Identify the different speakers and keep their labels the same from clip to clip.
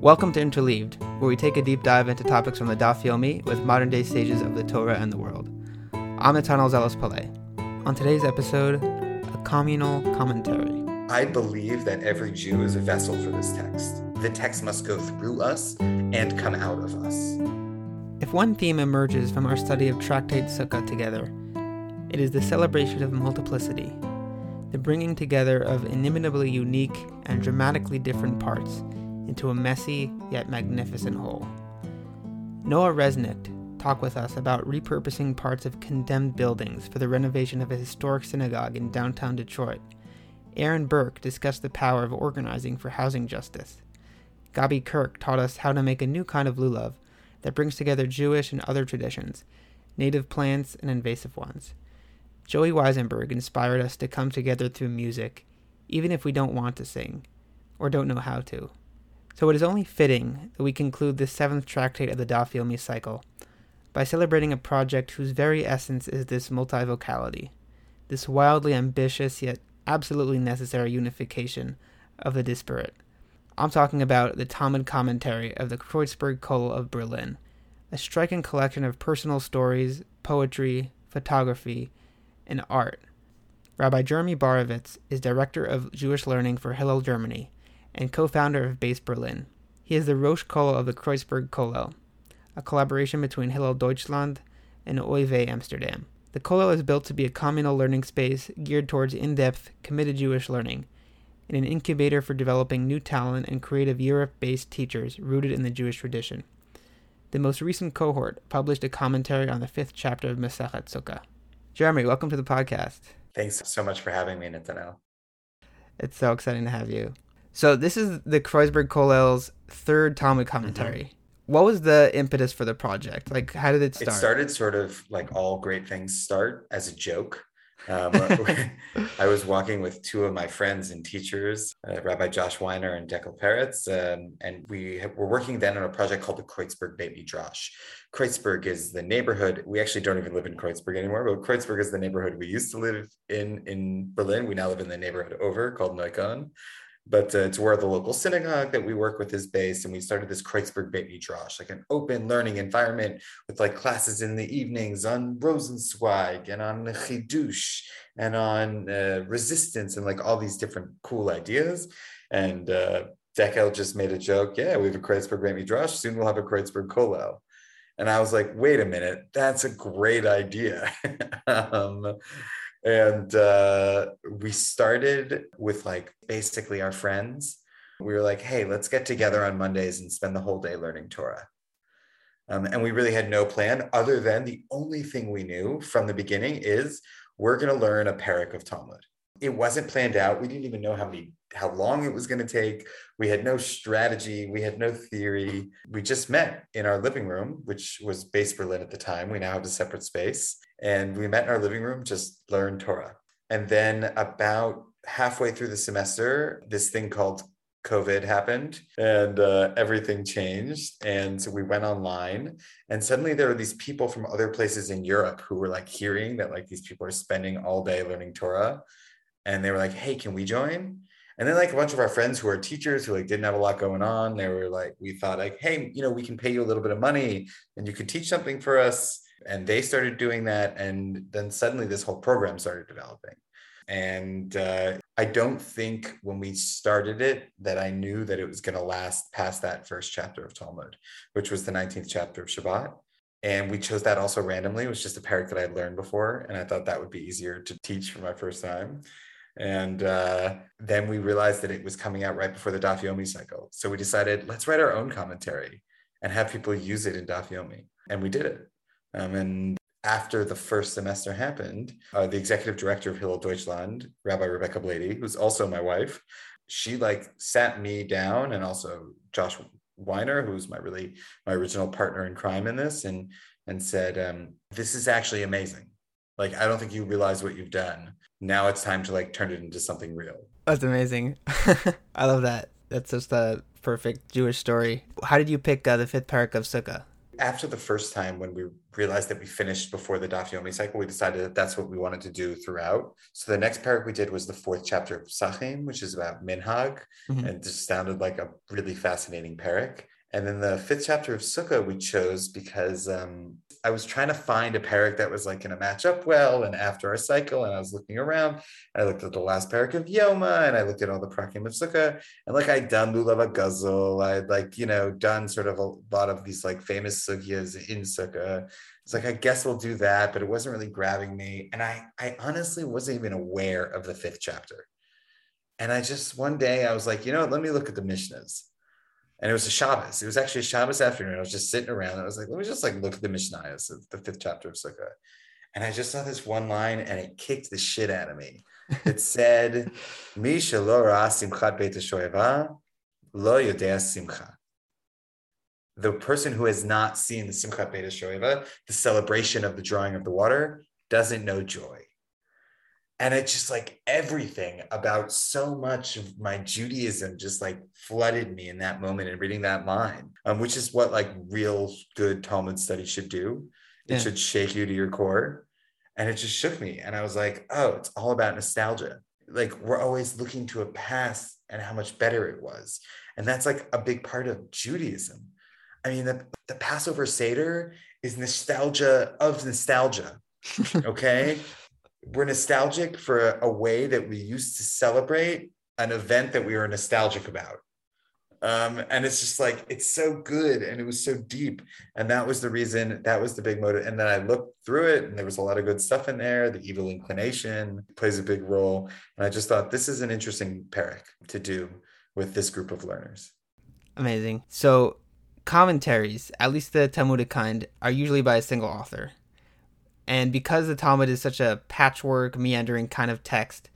Speaker 1: Welcome to Interleaved, where we take a deep dive into topics from the Daf Yomi with modern day sages of the Torah and the world. I'm Natanel Zelos Paley. On today's episode, a communal commentary.
Speaker 2: I believe that every Jew is a vessel for this text. The text must go through us and come out of us.
Speaker 1: If one theme emerges from our study of Tractate Sukkah together, it is the celebration of multiplicity, the bringing together of inimitably unique and dramatically different parts into a messy yet magnificent whole. Noah Resnick talked with us about repurposing parts of condemned buildings for the renovation of a historic synagogue in downtown Detroit. Aaron Burke discussed the power of organizing for housing justice. Gabi Kirk taught us how to make a new kind of lulav that brings together Jewish and other traditions, native plants and invasive ones. Joey Weisenberg inspired us to come together through music, even if we don't want to sing or don't know how to. So it is only fitting that we conclude this seventh tractate of the Daf Yomi cycle by celebrating a project whose very essence is this multivocality, this wildly ambitious yet absolutely necessary unification of the disparate. I'm talking about the Talmud commentary of the Kreuzberg Kollel of Berlin, a striking collection of personal stories, poetry, photography, and art. Rabbi Jeremy Borovitz is director of Jewish learning for Hillel Germany and co founder of Base Berlin. He is the Rosh Kollel of the Kreuzberg Kollel, a collaboration between Hillel Deutschland and OIV Amsterdam. The Kollel is built to be a communal learning space geared towards in depth, committed Jewish learning, and an incubator for developing new talent and creative Europe based teachers rooted in the Jewish tradition. The most recent cohort published a commentary on the fifth chapter of Masechet Sukkah. Jeremy, welcome to the podcast.
Speaker 2: Thanks so much for having me, Natanel.
Speaker 1: It's so exciting to have you. So this is the Kreuzberg Kollel's third Talmud commentary. Mm-hmm. What was the impetus for the project? Like, how did it start?
Speaker 2: It started sort of like all great things start as a joke. Um, I was walking with two of my friends and teachers, uh, Rabbi Josh Weiner and Dekel Peretz, um, and we have, were working then on a project called the Kreuzberg Beit Midrash. Kreuzberg is the neighborhood. We actually don't even live in Kreuzberg anymore, but Kreuzberg is the neighborhood we used to live in in Berlin. We now live in the neighborhood over called Neukölln but uh, it's where the local synagogue that we work with is based. And we started this Kreuzberg Beit Midrash, like an open learning environment with like classes in the evenings on Rosenzweig and on Chidush and on uh, resistance and like all these different cool ideas. And uh, Dekel just made a joke. Yeah, we have a Kreuzberg Beit Midrash. Soon we'll have a Kreuzberg Kollel. And I was like, wait a minute, that's a great idea. um, and uh, we started with like basically our friends. We were like, hey, let's get together on Mondays and spend the whole day learning Torah. Um, and we really had no plan other than the only thing we knew from the beginning is we're going to learn a parak of Talmud. It wasn't planned out. We didn't even know how many how long it was going to take. We had no strategy. We had no theory. We just met in our living room, which was Base Berlin at the time. We now have a separate space. And we met in our living room, just learned Torah. And then about halfway through the semester, this thing called COVID happened and uh, everything changed. And so we went online, and suddenly there were these people from other places in Europe who were like hearing that like these people are spending all day learning Torah. And they were like, hey, can we join? And then like a bunch of our friends who are teachers who like didn't have a lot going on, they were like, we thought like, hey, you know, we can pay you a little bit of money and you could teach something for us. And they started doing that. And then suddenly this whole program started developing. And uh, I don't think when we started it that I knew that it was going to last past that first chapter of Talmud, which was the 19th chapter of Shabbat. And we chose that also randomly. It was just a parak that I had learned before. And I thought that would be easier to teach for my first time. And uh, then we realized that it was coming out right before the Daf Yomi cycle. So we decided, let's write our own commentary and have people use it in Daf Yomi. And we did it. Um, and after the first semester happened, uh, the executive director of Hillel Deutschland, Rabbi Rebecca Blady, who's also my wife, she like sat me down and also Josh Weiner, who's my really my original partner in crime in this, and and said, um, "This is actually amazing. Like I don't think you realize what you've done now it's time to like turn it into something real.
Speaker 1: That's amazing. I love that. That's just a perfect Jewish story. How did you pick uh, the fifth parak of Sukkah?
Speaker 2: After the first time, when we realized that we finished before the Daf Yomi cycle, we decided that that's what we wanted to do throughout. So the next parak we did was the fourth chapter of Psachim, which is about Minhag, mm-hmm. and it just sounded like a really fascinating parak. And then the fifth chapter of Sukkah we chose because um, I was trying to find a parak that was like going to match up well. And after our cycle, and I was looking around, I looked at the last parak of Yoma, and I looked at all the prakim of Sukkah, and like I'd done Lulav Gazul, I'd like you know done sort of a lot of these like famous sugyas in Sukkah. It's like I guess we'll do that, but it wasn't really grabbing me, and I I honestly wasn't even aware of the fifth chapter. And I just one day I was like, you know, let me look at the Mishnahs and it was a Shabbos. It was actually a Shabbos afternoon. I was just sitting around. I was like, let me just like look at the Mishnayos, the fifth chapter of Sukkah. And I just saw this one line and it kicked the shit out of me. It said, Misha lo simchat beit lo yodea simcha. The person who has not seen the Simchat Beit Shoeva, the celebration of the drawing of the water, doesn't know joy and it's just like everything about so much of my judaism just like flooded me in that moment and reading that line um, which is what like real good talmud study should do. It yeah. should shake you to your core. And it just shook me. And i was like oh it's all about nostalgia. Like we're always looking to a past and how much better it was. And that's like a big part of judaism. I mean the, the passover seder is nostalgia of nostalgia okay we're nostalgic for a, a way that we used to celebrate an event that we were nostalgic about. Um, and it's just like it's so good and it was so deep. And that was the reason that was the big motive. And then i looked through it and there was a lot of good stuff in there. The evil inclination plays a big role. And i just thought this is an interesting parak to do with this group of learners.
Speaker 1: Amazing. So commentaries at least the talmudic kind are usually by a single author and because the Talmud is such a patchwork, meandering kind of text,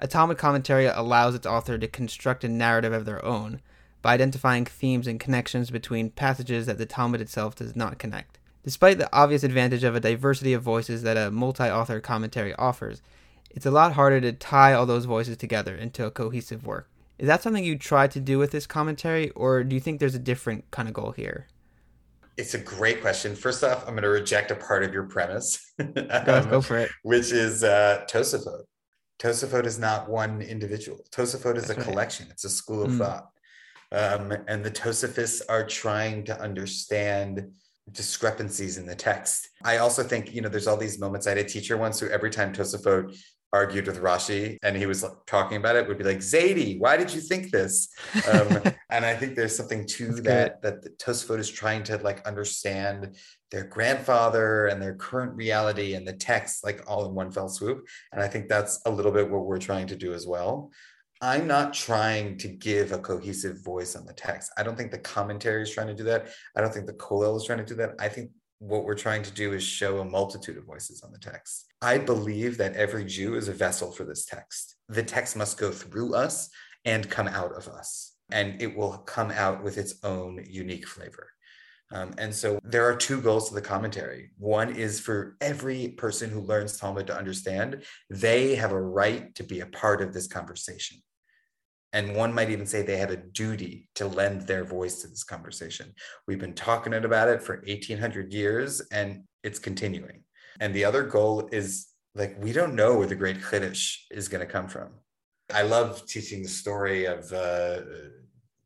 Speaker 1: a Talmud commentary allows its author to construct a narrative of their own by identifying themes and connections between passages that the Talmud itself does not connect. Despite the obvious advantage of a diversity of voices that a multi author commentary offers, it's a lot harder to tie all those voices together into a cohesive work. Is that something you try to do with this commentary, or do you think there's a different kind of goal here?
Speaker 2: It's a great question. First off, I'm going to reject a part of your premise.
Speaker 1: go, go, for it.
Speaker 2: Which is uh, Tosafot. Tosafot is not one individual. Tosafot is That's a right. collection. It's a school of mm. thought. Um, and the Tosafists are trying to understand discrepancies in the text. I also think, you know, there's all these moments. I had a teacher once who every time Tosafot argued with Rashi and he was talking about it would be like, Zaidi, why did you think this? Um, and I think there's something to That's that, good. that the Tosfot is trying to like understand their grandfather and their current reality and the text like all in one fell swoop. And I think that's a little bit what we're trying to do as well. I'm not trying to give a cohesive voice on the text. I don't think the commentary is trying to do that. I don't think the Kollel is trying to do that. I think what we're trying to do is show a multitude of voices on the text. I believe that every Jew is a vessel for this text. The text must go through us and come out of us, and it will come out with its own unique flavor. Um, and so there are two goals to the commentary. One is for every person who learns Talmud to understand they have a right to be a part of this conversation. And one might even say they had a duty to lend their voice to this conversation. We've been talking about it for 1800 years and it's continuing. And the other goal is like, we don't know where the great Chiddush is going to come from. I love teaching the story of, uh,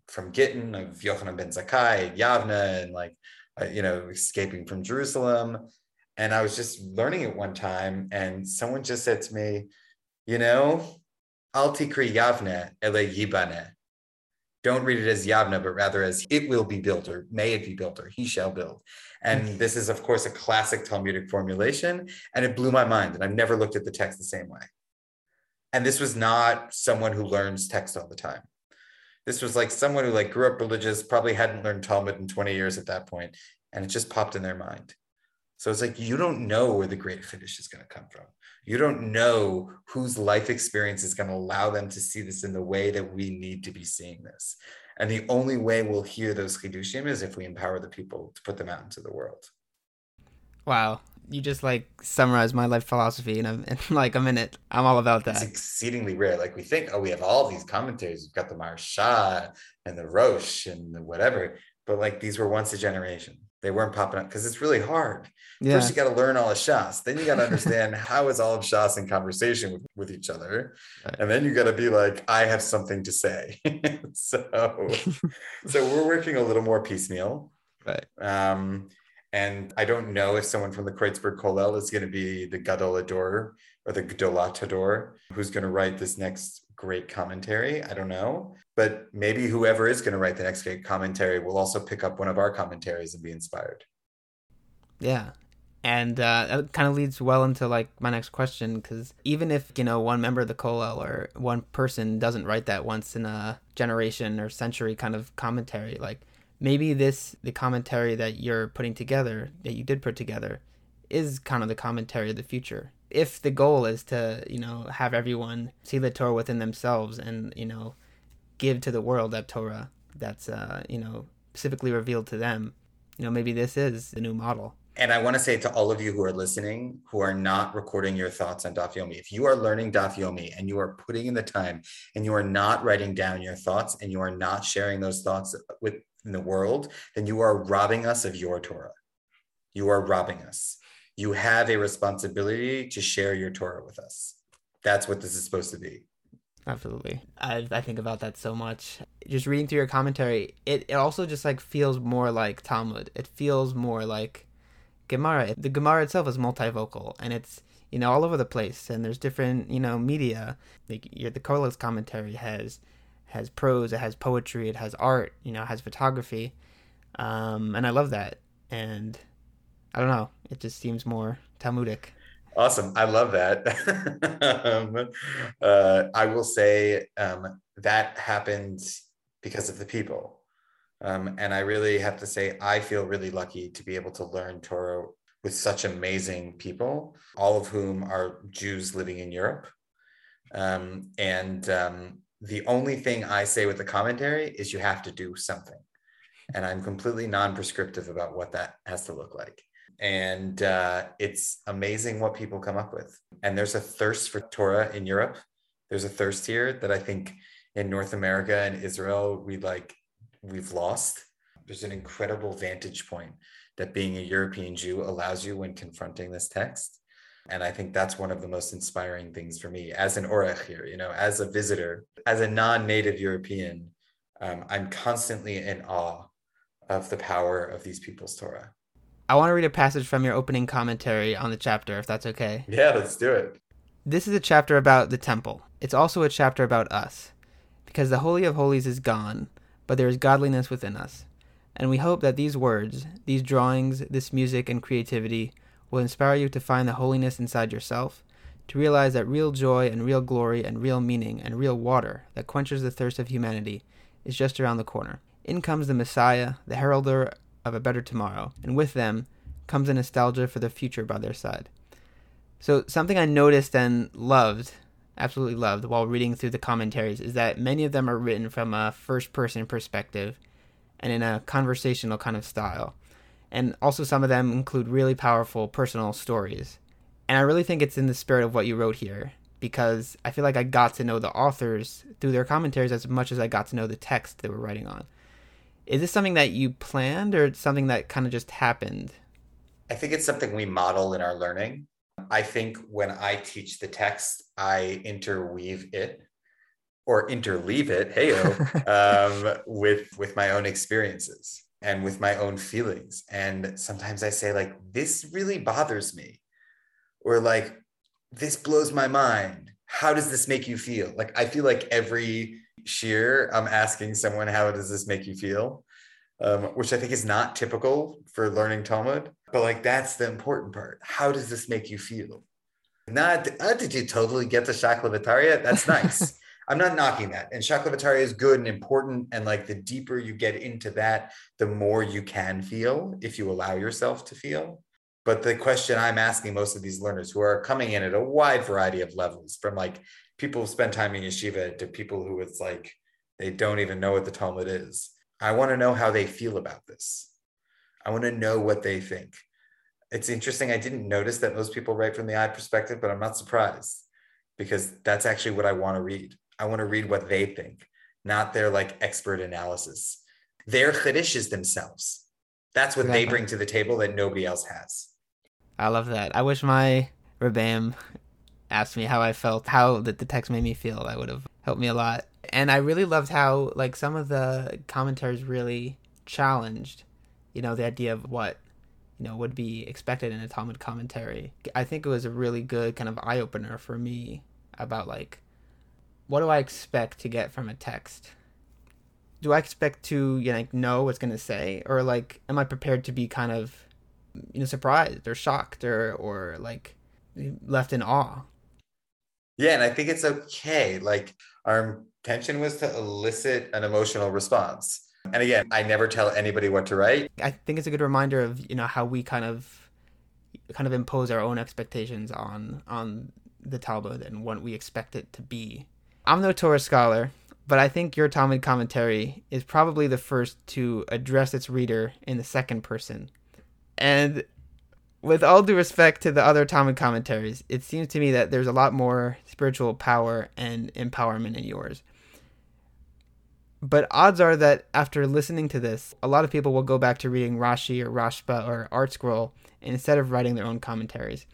Speaker 2: from Gittin, of Yochanan ben Zakkai, Yavna, and like, uh, you know, escaping from Jerusalem. And I was just learning it one time, and someone just said to me, you know, Al tikri Yavne ele yibane. Don't read it as Yavna, but rather as it will be built, or may it be built, or he shall build. And mm-hmm. this is, of course, a classic Talmudic formulation, and it blew my mind. And I've never looked at the text the same way. And this was not someone who learns text all the time. This was like someone who like grew up religious, probably hadn't learned Talmud in 20 years at that point, and it just popped in their mind. So it's like you don't know where the great chiddush is going to come from you don't know whose life experience is going to allow them to see this in the way that we need to be seeing this. And the only way we'll hear those chidushim is if we empower the people to put them out into the world.
Speaker 1: Wow. You just like summarize my life philosophy in, a, in like a minute. I'm all about that.
Speaker 2: It's exceedingly rare. Like we think, oh, we have all these commentaries. We've got the Maharsha and the Rosh and the whatever, but like these were once a generation. They weren't popping up because it's really hard. Yeah. First, you got to learn all of Shas. Then you got to understand how is all of Shas in conversation with, with each other, right. and then you got to be like, I have something to say. so, so we're working a little more piecemeal.
Speaker 1: Right.
Speaker 2: Um, and I don't know if someone from the Kreuzberg Kollel is going to be the Gadol Hador or the Gedolat Hador who's going to write this next great commentary. I don't know. But maybe whoever is going to write the next commentary will also pick up one of our commentaries and be inspired.
Speaker 1: Yeah. And uh, that kind of leads well into like my next question because even if you know one member of the kollel or one person doesn't write that once in a generation or century kind of commentary, like maybe this the commentary that you're putting together that you did put together is kind of the commentary of the future if the goal is to you know have everyone see the torah within themselves and you know give to the world that torah that's uh you know specifically revealed to them you know maybe this is the new model
Speaker 2: and I want to say to all of you who are listening, who are not recording your thoughts on Daf Yomi, if you are learning Daf Yomi and you are putting in the time and you are not writing down your thoughts and you are not sharing those thoughts with in the world, then you are robbing us of your Torah. You are robbing us. You have a responsibility to share your Torah with us. That's what this is supposed to be.
Speaker 1: Absolutely. I, I think about that so much. Just reading through your commentary, it, it also just like feels more like Talmud. It feels more like Gemara. The Gemara itself is multivocal and it's, you know, all over the place and there's different, you know, media. Like your, the Kollel's commentary has has prose, it has poetry, it has art, you know, it has photography. Um, and I love that. And I don't know, it just seems more Talmudic.
Speaker 2: Awesome. I love that. um, uh, I will say um, that happened because of the people. Um, and I really have to say, I feel really lucky to be able to learn Torah with such amazing people, all of whom are Jews living in Europe. Um, and um, the only thing I say with the commentary is you have to do something. And I'm completely non prescriptive about what that has to look like. And uh, it's amazing what people come up with. And there's a thirst for Torah in Europe. There's a thirst here that I think in North America and Israel, we like, we've lost. There's an incredible vantage point that being a European Jew allows you when confronting this text and I think that's one of the most inspiring things for me as an Oreach here, you know, as a visitor, as a non native European. Um, I'm constantly in awe of the power of these people's Torah.
Speaker 1: I want to read a passage from your opening commentary on the chapter, if that's okay.
Speaker 2: Yeah, let's do it.
Speaker 1: This is a chapter about the temple. It's also a chapter about us, because the Holy of Holies is gone, but there is godliness within us. And we hope that these words, these drawings, this music and creativity will inspire you to find the holiness inside yourself, to realize that real joy and real glory and real meaning and real water that quenches the thirst of humanity is just around the corner. In comes the Messiah, the heralder of a better tomorrow, and with them comes a nostalgia for the future by their side. So, something I noticed and loved, absolutely loved, while reading through the commentaries is that many of them are written from a first person perspective and in a conversational kind of style and also some of them include really powerful personal stories. And I really think it's in the spirit of what you wrote here because I feel like I got to know the authors through their commentaries as much as I got to know the text they were writing on. Is this something that you planned or something that kind of just happened?
Speaker 2: I think it's something we model in our learning. I think when I teach the text, I interweave it or interleave it, hey um, with with my own experiences and with my own feelings. And sometimes I say, like, this really bothers me, or like, this blows my mind. How does this make you feel? Like, I feel like every shiur, I'm asking someone, how does this make you feel? Um, which I think is not typical for learning Talmud, but like, that's the important part. How does this make you feel? Not, did you totally get the Shakla v'Tarya? That's nice. I'm not knocking that. And Shakla v'Tarya is good and important. And like the deeper you get into that, the more you can feel if you allow yourself to feel. But the question I'm asking most of these learners who are coming in at a wide variety of levels, from like people who spend time in yeshiva to people who it's like they don't even know what the Talmud is. I want to know how they feel about this. I want to know what they think. it's interesting. I didn't notice that most people write from the eye perspective, but I'm not surprised because that's actually what I want to read. I want to read what they think, not their like expert analysis. Their chiddush themselves. That's what they bring to the table that nobody else has.
Speaker 1: I love that. I wish my Rebbeim asked me how I felt, how the, the text made me feel. That would have helped me a lot. And I really loved how like some of the commentaries really challenged, you know, the idea of what you know would be expected in a Talmud commentary. I think it was a really good kind of eye opener for me about like what do I expect to get from a text? Do I expect to you know, like know what's gonna say, or like am I prepared to be kind of you know surprised or shocked or or like left in awe?
Speaker 2: Yeah, and I think it's okay. Like our intention was to elicit an emotional response and again, I never tell anybody what to write.
Speaker 1: I think it's a good reminder of, you know, how we kind of kind of impose our own expectations on on the Talmud and what we expect it to be. I'm no Torah scholar, but I think your Talmud commentary is probably the first to address its reader in the second person. And with all due respect to the other Talmud commentaries, it seems to me that there's a lot more spiritual power and empowerment in yours. But odds are that after listening to this, a lot of people will go back to reading Rashi or Rashba or ArtScroll instead of writing their own commentaries.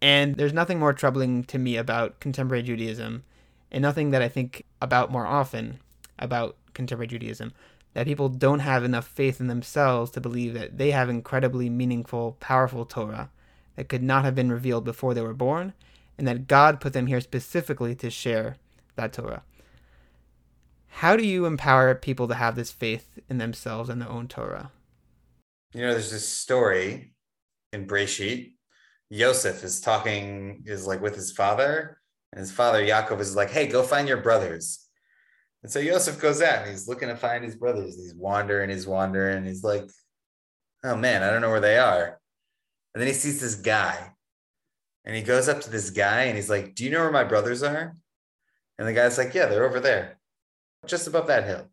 Speaker 1: And there's nothing more troubling to me about contemporary Judaism, and nothing that I think about more often about contemporary Judaism, that people don't have enough faith in themselves to believe that they have incredibly meaningful, powerful Torah that could not have been revealed before they were born, and that God put them here specifically to share that Torah. How do you empower people to have this faith in themselves and their own Torah?
Speaker 2: You know, there's this story in Breshit. Yosef is talking, is like with his father, and his father Yaakov is like, "Hey, go find your brothers." And so Yosef goes out and he's looking to find his brothers. He's wandering, he's wandering. He's like, "Oh man, I don't know where they are." And then he sees this guy, and he goes up to this guy and he's like, "Do you know where my brothers are?" And the guy's like, "Yeah, they're over there." just above that hill.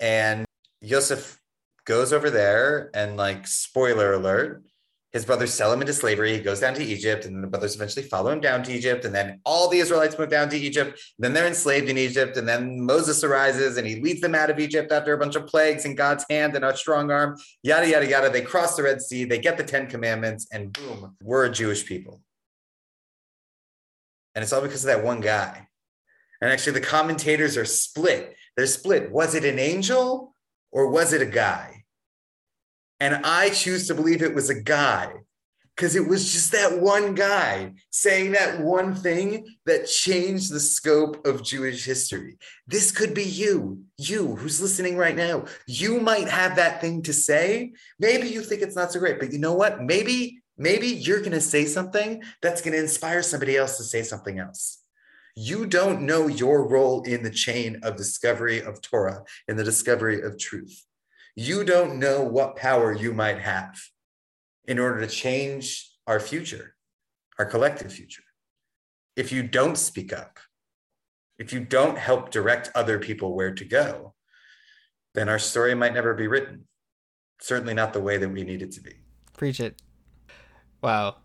Speaker 2: And Yosef goes over there and like spoiler alert, his brothers sell him into slavery. He goes down to Egypt, and the brothers eventually follow him down to Egypt. And then all the Israelites move down to Egypt. Then they're enslaved in Egypt. And then Moses arises and he leads them out of Egypt after a bunch of plagues and God's hand and a strong arm, yada, yada, yada. They cross the Red Sea, they get the Ten Commandments, and boom, we're a Jewish people. And it's all because of that one guy. And actually, the commentators are split. They're split. Was it an angel or was it a guy? And I choose to believe it was a guy because it was just that one guy saying that one thing that changed the scope of Jewish history. This could be you, you who's listening right now. You might have that thing to say. Maybe you think it's not so great, but you know what? Maybe, maybe you're going to say something that's going to inspire somebody else to say something else you don't know your role in the chain of discovery of Torah, in the discovery of truth. You don't know what power you might have in order to change our future, our collective future. If you don't speak up, if you don't help direct other people where to go, then our story might never be written. Certainly not the way that we need it to be.
Speaker 1: Preach it. Wow.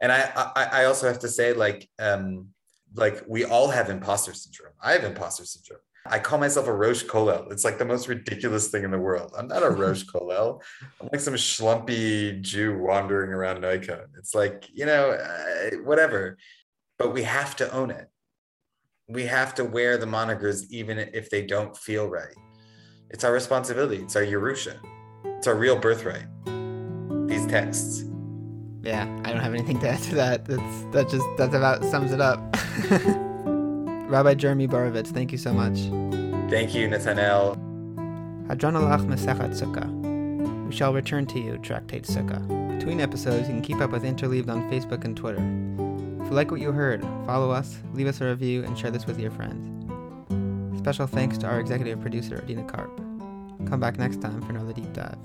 Speaker 2: And I, I, I also have to say, like, um, like we all have imposter syndrome. I have imposter syndrome. I call myself a Rosh Kollel. It's like the most ridiculous thing in the world. I'm not a Rosh Kollel. I'm like some schlumpy Jew wandering around Neukölln. It's like, you know, uh, whatever. But we have to own it. We have to wear the monikers even if they don't feel right. It's our responsibility. It's our Yerusha. It's our real birthright. These texts
Speaker 1: yeah, I don't have anything to add to that. That's that just that about sums it up. Rabbi Jeremy Borovitz, thank you so much.
Speaker 2: Thank you, Nathaniel.
Speaker 1: Hadranalach Masechat Sukkah. We shall return to you, Tractate Sukkah. Between episodes, you can keep up with Interleaved on Facebook and Twitter. If you like what you heard, follow us, leave us a review, and share this with your friends. Special thanks to our executive producer, Adina Karp. Come back next time for another deep dive.